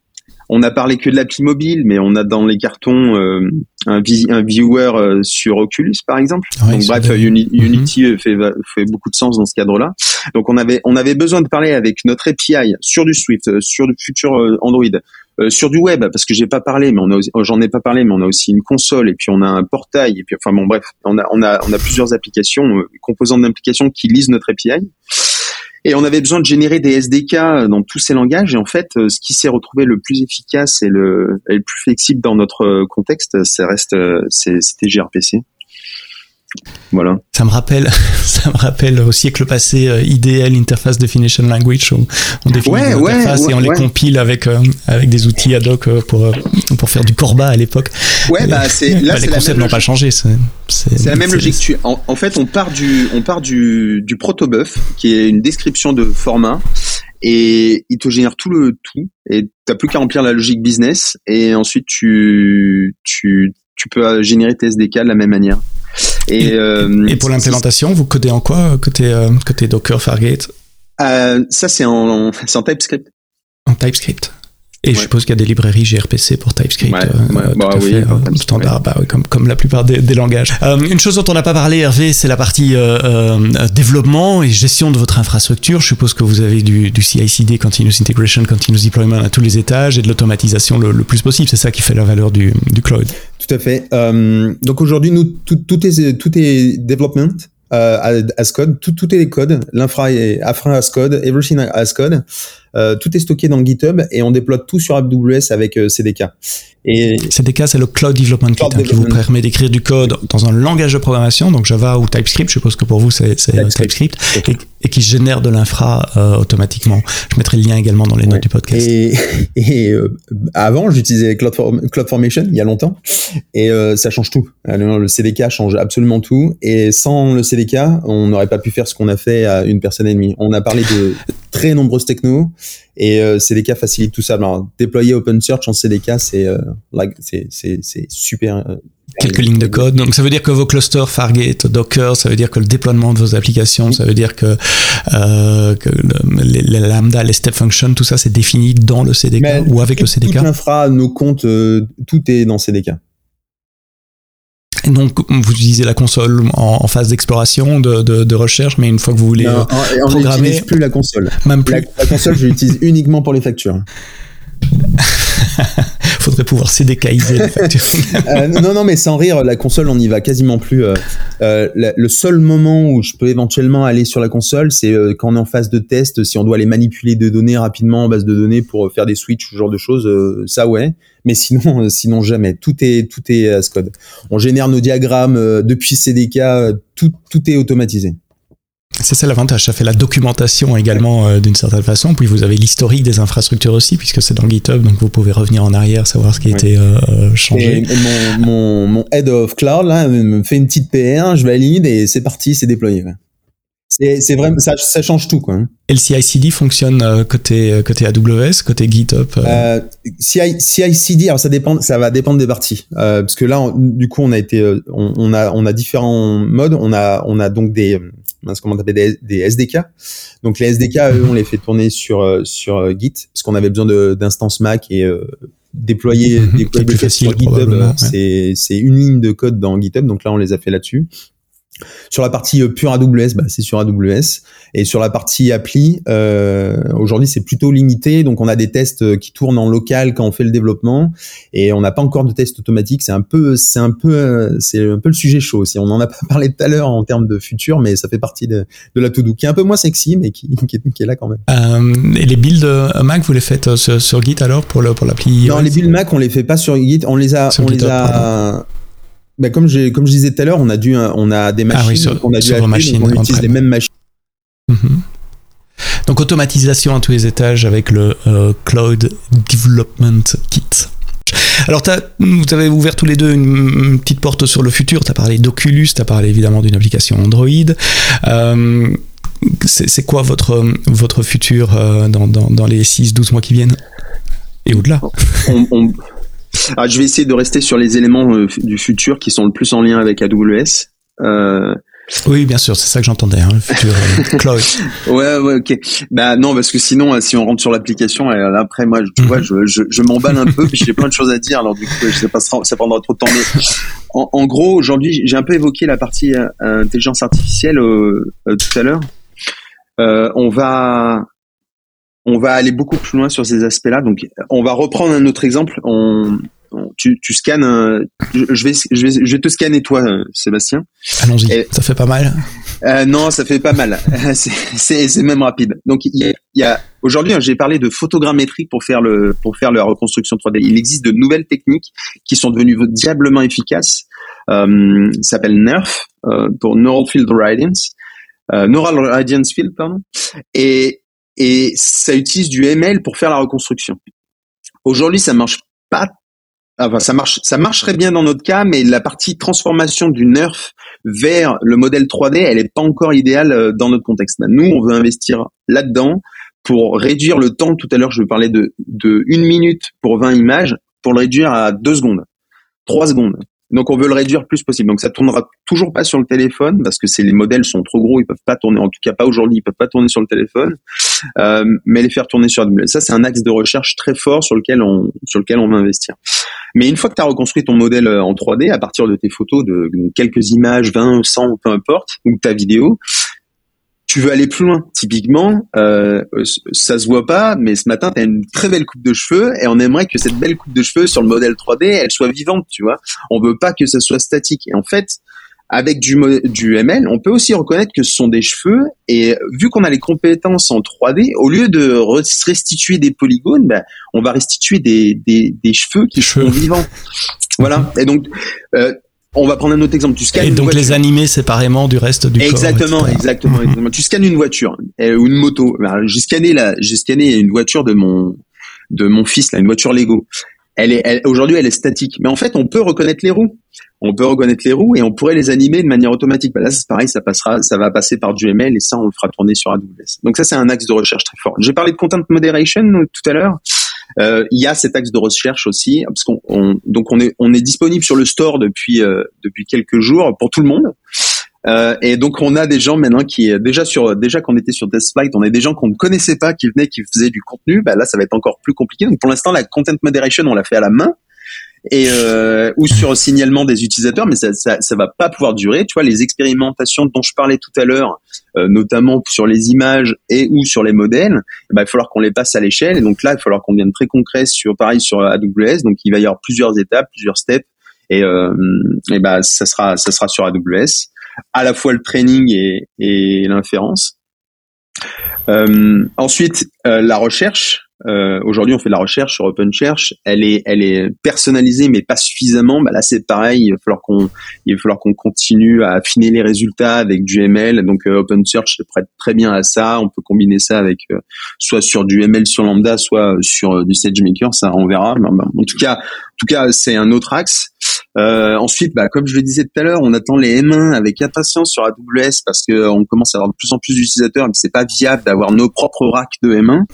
S3: on a parlé que de l'appli mobile, mais on a dans les cartons euh, un, un, viewer euh, sur Oculus, par exemple. Donc, bref, mhm. Unity fait, fait beaucoup de sens dans ce cadre-là. Donc, on avait, on avait besoin de parler avec notre API sur du Swift, euh, sur du futur Android, sur du web, parce que j'ai pas parlé, mais on a, j'en ai pas parlé, mais on a aussi une console et puis on a un portail et puis, enfin bon, bref, on a, on a, on a plusieurs applications, composantes d'applications qui lisent notre API. Et on avait besoin de générer des SDK dans tous ces langages. Et en fait, euh, ce qui s'est retrouvé le plus efficace et le, le plus flexible dans notre euh, contexte, ça reste, euh, c'était gRPC. Voilà.
S1: Ça me rappelle, ça me rappelle au siècle passé euh, IDL, Interface Definition Language, où on définit des interfaces et on les compile avec euh, avec des outils ad hoc euh, pour pour faire du corba à l'époque.
S3: Ouais, bah c'est
S1: là les concepts n'ont pas changé.
S3: C'est la même logique. En, en, fait, on part du on part du du protobuf qui est une description de format et il te génère tout le tout et t'as plus qu'à remplir la logique business et ensuite tu tu tu peux générer tes SDK de la même manière.
S1: Et, euh, et pour l'implémentation, vous codez en quoi côté, euh, côté Docker, Fargate?
S3: Euh, Ça, c'est en, en TypeScript.
S1: En TypeScript. Et je suppose qu'il y a des librairies gRPC pour TypeScript. Ouais,
S3: euh, bah, oui, fait,
S1: euh, standard, bah, comme, comme la plupart des, des langages. Euh, une chose dont on n'a pas parlé, Hervé, c'est la partie euh, développement et gestion de votre infrastructure. Je suppose que vous avez du, du CI/CD, Continuous Integration, Continuous Deployment à tous les étages et de l'automatisation le, le, plus possible. C'est ça qui fait la valeur du, du cloud.
S4: Tout à fait. donc aujourd'hui, nous, tout, tout, est, tout est development euh, as code, tout, tout est les codes, l'infra est infra as code, everything as code, euh, tout est stocké dans GitHub et on déploie tout sur AWS avec euh, CDK.
S1: Et CDK, c'est le Cloud Development Kit hein, qui vous permet d'écrire du code dans un langage de programmation, donc Java ou TypeScript. Je suppose que pour vous c'est TypeScript, et, et, qui génère de l'infra euh, automatiquement. Je mettrai le lien également dans les notes du podcast.
S4: Et, et euh, avant, j'utilisais CloudFormation Cloud il y a longtemps, et euh, ça change tout. le CDK change absolument tout, et sans le CDK, on n'aurait pas pu faire ce qu'on a fait à une personne et demie. On a parlé de très nombreuses technos et euh, CDK facilite tout ça. Alors, déployer OpenSearch en CDK, c'est euh, c'est super. Euh,
S1: Quelques lignes de code. Donc ça veut dire que vos clusters Fargate, Docker, ça veut dire que le déploiement de vos applications, ça veut dire que, euh, que le, les, les, lambda, les step functions, tout ça c'est défini dans le CDK ou avec le CDK.
S4: Toute l'infra, nos comptes, euh, tout est dans CDK.
S1: Et donc, vous utilisez la console en, en phase d'exploration, de, de, de, recherche, mais une fois que vous voulez non,
S4: euh, on
S1: programmer,
S4: plus la console.
S1: Même plus.
S4: La, la console, je l'utilise uniquement pour les factures.
S1: Faudrait pouvoir CDKiser les factures.
S4: euh, non, non, mais sans rire, la console, on n'y va quasiment plus. Euh, euh, le seul moment où je peux éventuellement aller sur la console, c'est euh, quand on est en phase de test, si on doit aller manipuler des données rapidement en base de données pour faire des switches, ce genre de choses, euh, ça ouais. Mais sinon, sinon jamais. Tout est tout est as code. On génère nos diagrammes depuis CDK, tout tout est automatisé.
S1: C'est ça l'avantage, ça fait la documentation également euh, d'une certaine façon, puis vous avez l'historique des infrastructures aussi, puisque c'est dans GitHub, donc vous pouvez revenir en arrière, savoir ce qui a été euh, changé.
S4: Et, mon, mon, mon, head of cloud là me fait une petite PR, je valide et c'est parti, c'est déployé. C'est vraiment ça, ça change tout quoi. Hein.
S1: Et le CI/CD fonctionne euh, côté côté AWS, côté GitHub.
S4: Euh... CI, CI/CD, alors ça dépend, ça va dépendre des parties, euh, parce que là, on, du coup, on a été, on, on, a on a différents modes. On a on a donc des qu'on appelle des, des, SDK. Donc les SDK, eux, on les fait tourner sur euh, sur euh, Git parce qu'on avait besoin d'instances Mac et euh, déployer,
S1: mmh,
S4: déployer
S1: plus facile,
S4: sur GitHub. C'est c'est une ligne de code dans GitHub. Donc là, on les a fait là-dessus. Sur la partie euh, pure AWS, bah, c'est sur AWS. Et sur la partie appli, euh, aujourd'hui, c'est plutôt limité. Donc, on a des tests euh, qui tournent en local quand on fait le développement, et on n'a pas encore de tests automatiques. C'est un peu, c'est un peu, euh, c'est un peu le sujet chaud. Si on en a pas parlé tout à l'heure en termes de futur, mais ça fait partie de, de la to-do, qui est un peu moins sexy, mais qui, qui, est, qui est, là quand même.
S1: Euh, et les builds Mac, vous les faites sur, sur Git alors pour le pour l'appli
S4: Non, les builds Mac, on les fait pas sur Git. On les a, sur on GitHub, les a. Bah, comme, j'ai, comme je disais tout à l'heure, on a dû, on a des machines,
S1: ah oui, sur,
S4: on a dû machines, on utilise les mêmes machines.
S1: Mm -hmm. Donc automatisation à tous les étages avec le Cloud Development Kit. Alors, vous avez ouvert tous les deux une, petite porte sur le futur. Tu as parlé d'Oculus, tu as parlé évidemment d'une application Android. Euh, c'est quoi votre, votre futur euh, dans, dans, les 6-12 mois qui viennent? Et au-delà?
S3: Ah, Je vais essayer de rester sur les éléments euh, du futur qui sont le plus en lien avec AWS.
S1: Oui, bien sûr, c'est ça que j'entendais, hein, le futur euh, cloud.
S3: ouais, ouais, ok. Bah non, parce que sinon, euh, si on rentre sur l'application, euh, après, moi, tu vois, mhm. je, je, je m'emballe un peu, puis j'ai plein de choses à dire, alors du coup, je sais pas, ça prendra trop de temps. Mais en, en gros, aujourd'hui, j'ai un peu évoqué la partie intelligence artificielle tout à l'heure. on va on va aller beaucoup plus loin sur ces aspects-là. Donc, on va reprendre un autre exemple. On, tu, tu scannes. je, vais, je, vais, je vais te scanner toi, Sébastien.
S1: Allons-y. Ça fait pas mal.
S3: Euh, non, ça fait pas mal. c'est même rapide. Donc il y a, y a aujourd'hui, hein, j'ai parlé de photogrammétrie pour faire le pour faire la reconstruction 3D. Il existe de nouvelles techniques qui sont devenues diablement efficaces. Euh, ça s'appelle NERF euh, pour Neural Field Radiance, euh, Neural Radiance Field, pardon. Et et ça utilise du ML pour faire la reconstruction. Aujourd'hui, ça marche pas Enfin, ça marche, ça marcherait bien dans notre cas, mais la partie transformation du nerf vers le modèle 3D, elle n'est pas encore idéale euh, dans notre contexte. Nous, on veut investir là-dedans pour réduire le temps. Tout à l'heure, je parlais de, de une minute pour 20 images, pour le réduire à deux secondes, trois secondes. Donc on veut le réduire le plus possible. Donc ça tournera toujours pas sur le téléphone parce que les modèles sont trop gros, ils peuvent pas tourner. En tout cas pas aujourd'hui, ils peuvent pas tourner sur le téléphone. Euh, mais les faire tourner sur AWS. Ça c'est un axe de recherche très fort sur lequel on sur lequel on va investir. Mais une fois que tu as reconstruit ton modèle euh, en 3D à partir de tes photos de, quelques images, 20, 100, peu importe, ou ta vidéo, tu veux aller plus loin. Typiquement, euh, ça se voit pas, mais ce matin, tu as une très belle coupe de cheveux et on aimerait que cette belle coupe de cheveux sur le modèle 3D, elle soit vivante, tu vois. On veut pas que ça soit statique. Et en fait, avec du, du ML, on peut aussi reconnaître que ce sont des cheveux et vu qu'on a les compétences en 3D, au lieu de restituer des polygones, ben, on va restituer des, des, des cheveux qui sont vivants. Voilà. Et donc, euh, on va prendre un autre exemple. Tu scannes
S1: et donc les animer séparément du reste du
S3: exactement, corps. Exactement, exactement. Tu scannes une voiture euh, ou une moto. J'ai scanné la, j'ai scanné une voiture de mon de mon fils, là, une voiture Lego. Elle est, aujourd'hui, elle est statique. Mais en fait, on peut reconnaître les roues. On peut reconnaître les roues et on pourrait les animer de manière automatique. Bah là, c'est pareil, ça passera, ça va passer par du ML et ça, on le fera tourner sur AWS. Donc ça, c'est un axe de recherche très fort. J'ai parlé de content moderation euh, tout à l'heure. Euh, il y a cet axe de recherche aussi, parce qu'on donc on est on est disponible sur le store depuis euh, depuis quelques jours pour tout le monde. Euh, et donc on a des gens maintenant qui déjà sur déjà qu'on était sur TestFlight, on a des gens qu'on ne connaissait pas qui venaient qui faisaient du contenu. Bah là ça va être encore plus compliqué. Donc pour l'instant la content moderation on l'a fait à la main et euh, ou sur signalement des utilisateurs, mais ça, ça, va pas pouvoir durer. Tu vois, les expérimentations dont je parlais tout à l'heure, euh, notamment sur les images et ou sur les modèles, eh ben, il va falloir qu'on les passe à l'échelle. Et donc là, il va falloir qu'on vienne très concret sur pareil sur AWS. Donc il va y avoir plusieurs étapes, plusieurs steps, et, euh, et ben ça sera ça sera sur AWS, à la fois le training et, et l'inférence. Euh, ensuite, euh, la recherche. Euh, Aujourd'hui, on fait de la recherche sur OpenSearch. Elle est, elle est personnalisée, mais pas suffisamment. Bah là, c'est pareil. Il va falloir qu'on, il va falloir qu'on continue à affiner les résultats avec du ML. Donc, euh, OpenSearch se prête très bien à ça. On peut combiner ça avec euh, soit sur du ML sur Lambda, soit sur du SageMaker. Ça, on verra. en tout cas, en tout cas, c'est un autre axe. Euh, ensuite, bah, comme je le disais tout à l'heure, on attend les M1 avec impatience sur AWS parce que euh, on commence à avoir de plus en plus d'utilisateurs, mais c'est pas viable d'avoir nos propres racks de M1.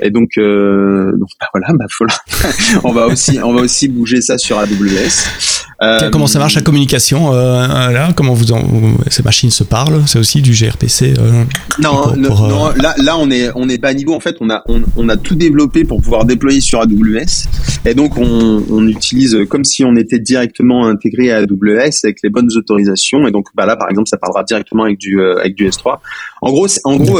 S3: Et donc, euh, donc bah, voilà, bah, voilà. on va aussi, on va aussi bouger ça sur AWS.
S1: Euh, comment ça marche la communication euh, là? Comment vous, en, ces machines se parlent? C'est aussi du gRPC
S3: Non, non là, là on est on est bas niveau. En fait, on a on, on, a tout développé pour pouvoir déployer sur AWS. Et donc on, on utilise comme si on était directement intégré à AWS avec les bonnes autorisations. Et donc bah là, par exemple, ça parlera directement avec du avec du S3. En gros, en gros.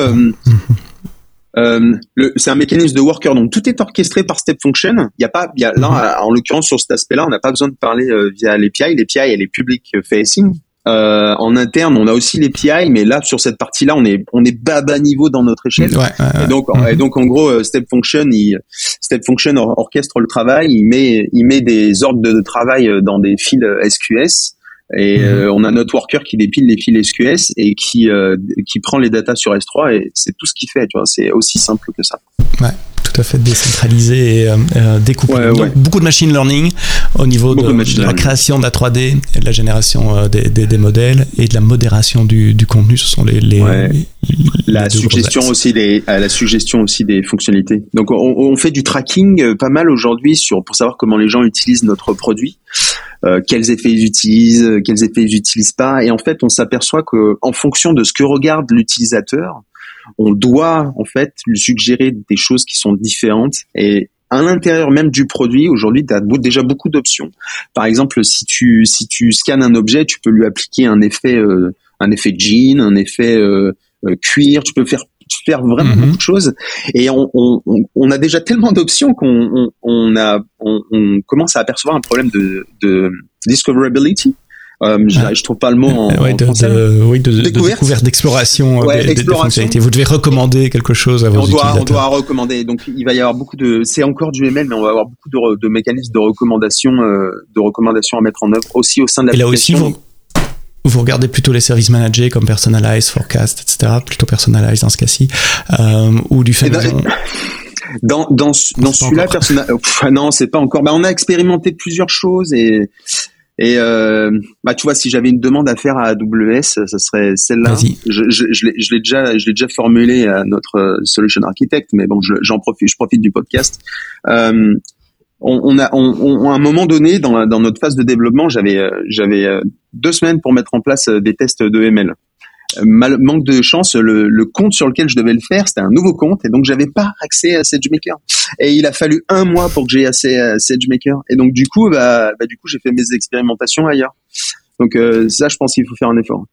S3: Euh, c'est un mécanisme de worker, donc tout est orchestré par step function. Il y a pas, il y a, là, mhm. en l'occurrence sur cet aspect-là, on n'a pas besoin de parler euh, via l'API. L'API, elle est public facing. Euh, en interne, on a aussi l'API, mais là sur cette partie-là, on est on est bas bas niveau dans notre échelle. Ouais, et donc mhm. et donc en gros, euh, step function, il, step function orchestre le travail, il met il met des ordres de travail dans des fils SQS Et mhm. on a notre worker qui dépile les fils SQS et qui qui prend les datas sur S3 et c'est tout ce qu'il fait. Tu vois, c'est aussi simple que ça.
S1: Ouais tout à fait décentralisé et euh, découpé. Donc, beaucoup de machine learning au niveau de, la création de la 3D et de la génération des, des, des, modèles et de la modération du, du contenu. Ce sont les, les,
S3: la suggestion aussi des la suggestion aussi des fonctionnalités. Donc on, on fait du tracking pas mal aujourd'hui sur pour savoir comment les gens utilisent notre produit. Euh, quels effets ils utilisent, quels effets ils utilisent pas. Et en fait, on s'aperçoit que en fonction de ce que regarde l'utilisateur, on doit en fait lui suggérer des choses qui sont différentes et à l'intérieur même du produit, aujourd'hui, tu as déjà beaucoup d'options. Par exemple, si tu si tu scannes un objet, tu peux lui appliquer un effet euh, un effet jean, un effet euh, euh, cuir, tu peux faire faire vraiment mhm. beaucoup de choses et on, on, on a déjà tellement d'options qu'on on, a on, commence à apercevoir un problème de, de discoverability euh, je, trouve pas le mot en,
S1: de,
S3: français.
S1: oui, de, découverte, d'exploration euh, des, fonctionnalités. Vous devez recommander quelque chose à vos
S3: on
S1: doit,
S3: On doit recommander. Donc, il va y avoir beaucoup de. C'est encore du ML, mais on va avoir beaucoup de, de mécanismes de recommandation, euh, de recommandation à mettre en œuvre aussi au sein de l'application.
S1: Et là aussi, vous, vous regardez plutôt les services managés comme Personalize, Forecast, etc. Plutôt Personalize dans ce cas-ci, euh, ou du fait
S3: ben, dans dans, dans celui-là, non, c'est pas encore. Bah, on a expérimenté plusieurs choses et et euh, bah tu vois, si j'avais une demande à faire à AWS, ça serait celle-là. Je, je, je l'ai déjà, je l'ai déjà formulé à notre solution architect, mais bon, j'en profite, je profite du podcast. Euh, on, on, a, on, à un moment donné dans, notre phase de développement, j'avais, euh, j'avais euh, deux semaines pour mettre en place euh, des tests de ML mal, manque de chance, le, le, compte sur lequel je devais le faire, c'était un nouveau compte, et donc j'avais pas accès à SageMaker. Et il a fallu un mois pour que j'ai accès à SageMaker. Et donc du coup, bah, bah du coup, j'ai fait mes expérimentations ailleurs. Donc euh, ça, je pense qu'il faut faire un effort.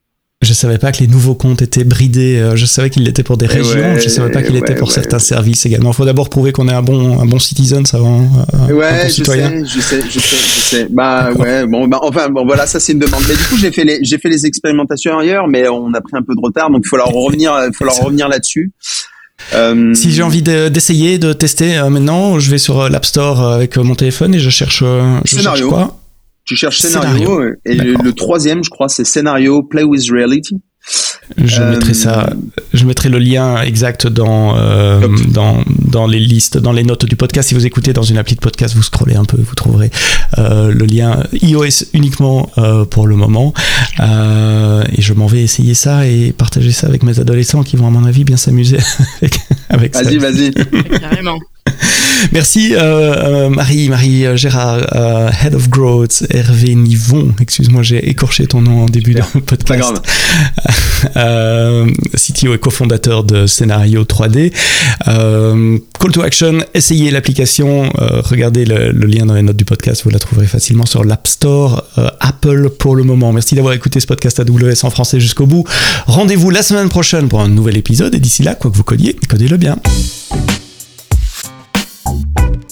S1: Je savais pas que les nouveaux comptes étaient bridés. Euh, je savais qu'ils l'étaient pour des régions. je savais pas qu'il était pour certains services également. Il faut d'abord prouver qu'on est un bon, un bon citizen avant.
S3: Euh, ouais, je sais, je sais, je sais, je sais. Bah ouais, bon, bah, enfin, bon, voilà, ça c'est une demande. Mais du coup, j'ai fait les, j'ai fait les expérimentations ailleurs, mais on a pris un peu de retard, donc il faut leur revenir, il faut leur revenir là-dessus.
S1: Euh... Si j'ai envie d'essayer de, tester euh, maintenant, je vais sur l'App Store avec mon téléphone et je cherche. Je
S3: scénario.
S1: Cherche quoi?
S3: Tu cherches scénario, et le, troisième, je crois, c'est scénario Play with Reality.
S1: Je mettrai ça, euh, je mettrai le lien exact dans, euh, dans, dans les listes, dans les notes du podcast. Si vous écoutez dans une appli de podcast, vous scrollez un peu, vous trouverez euh, le lien iOS uniquement pour le moment. et je m'en vais essayer ça et partager ça avec mes adolescents qui vont, à mon avis, bien s'amuser avec, avec
S3: ça. Vas-y, vas-y.
S2: Carrément.
S1: Merci euh, euh, Marie, Marie euh, Gérard, Head of Growth, Hervé Nivon, excuse-moi j'ai écorché ton nom en début de podcast. Pas CTO et cofondateur de Scénario 3D. call to action, essayez l'application, regardez le, le, lien dans les notes du podcast, vous la trouverez facilement sur l'App Store, Apple pour le moment. Merci d'avoir écouté ce podcast AWS en français jusqu'au bout. Rendez-vous la semaine prochaine pour un nouvel épisode et d'ici là, quoi que vous codiez, codez-le bien. Tschüss.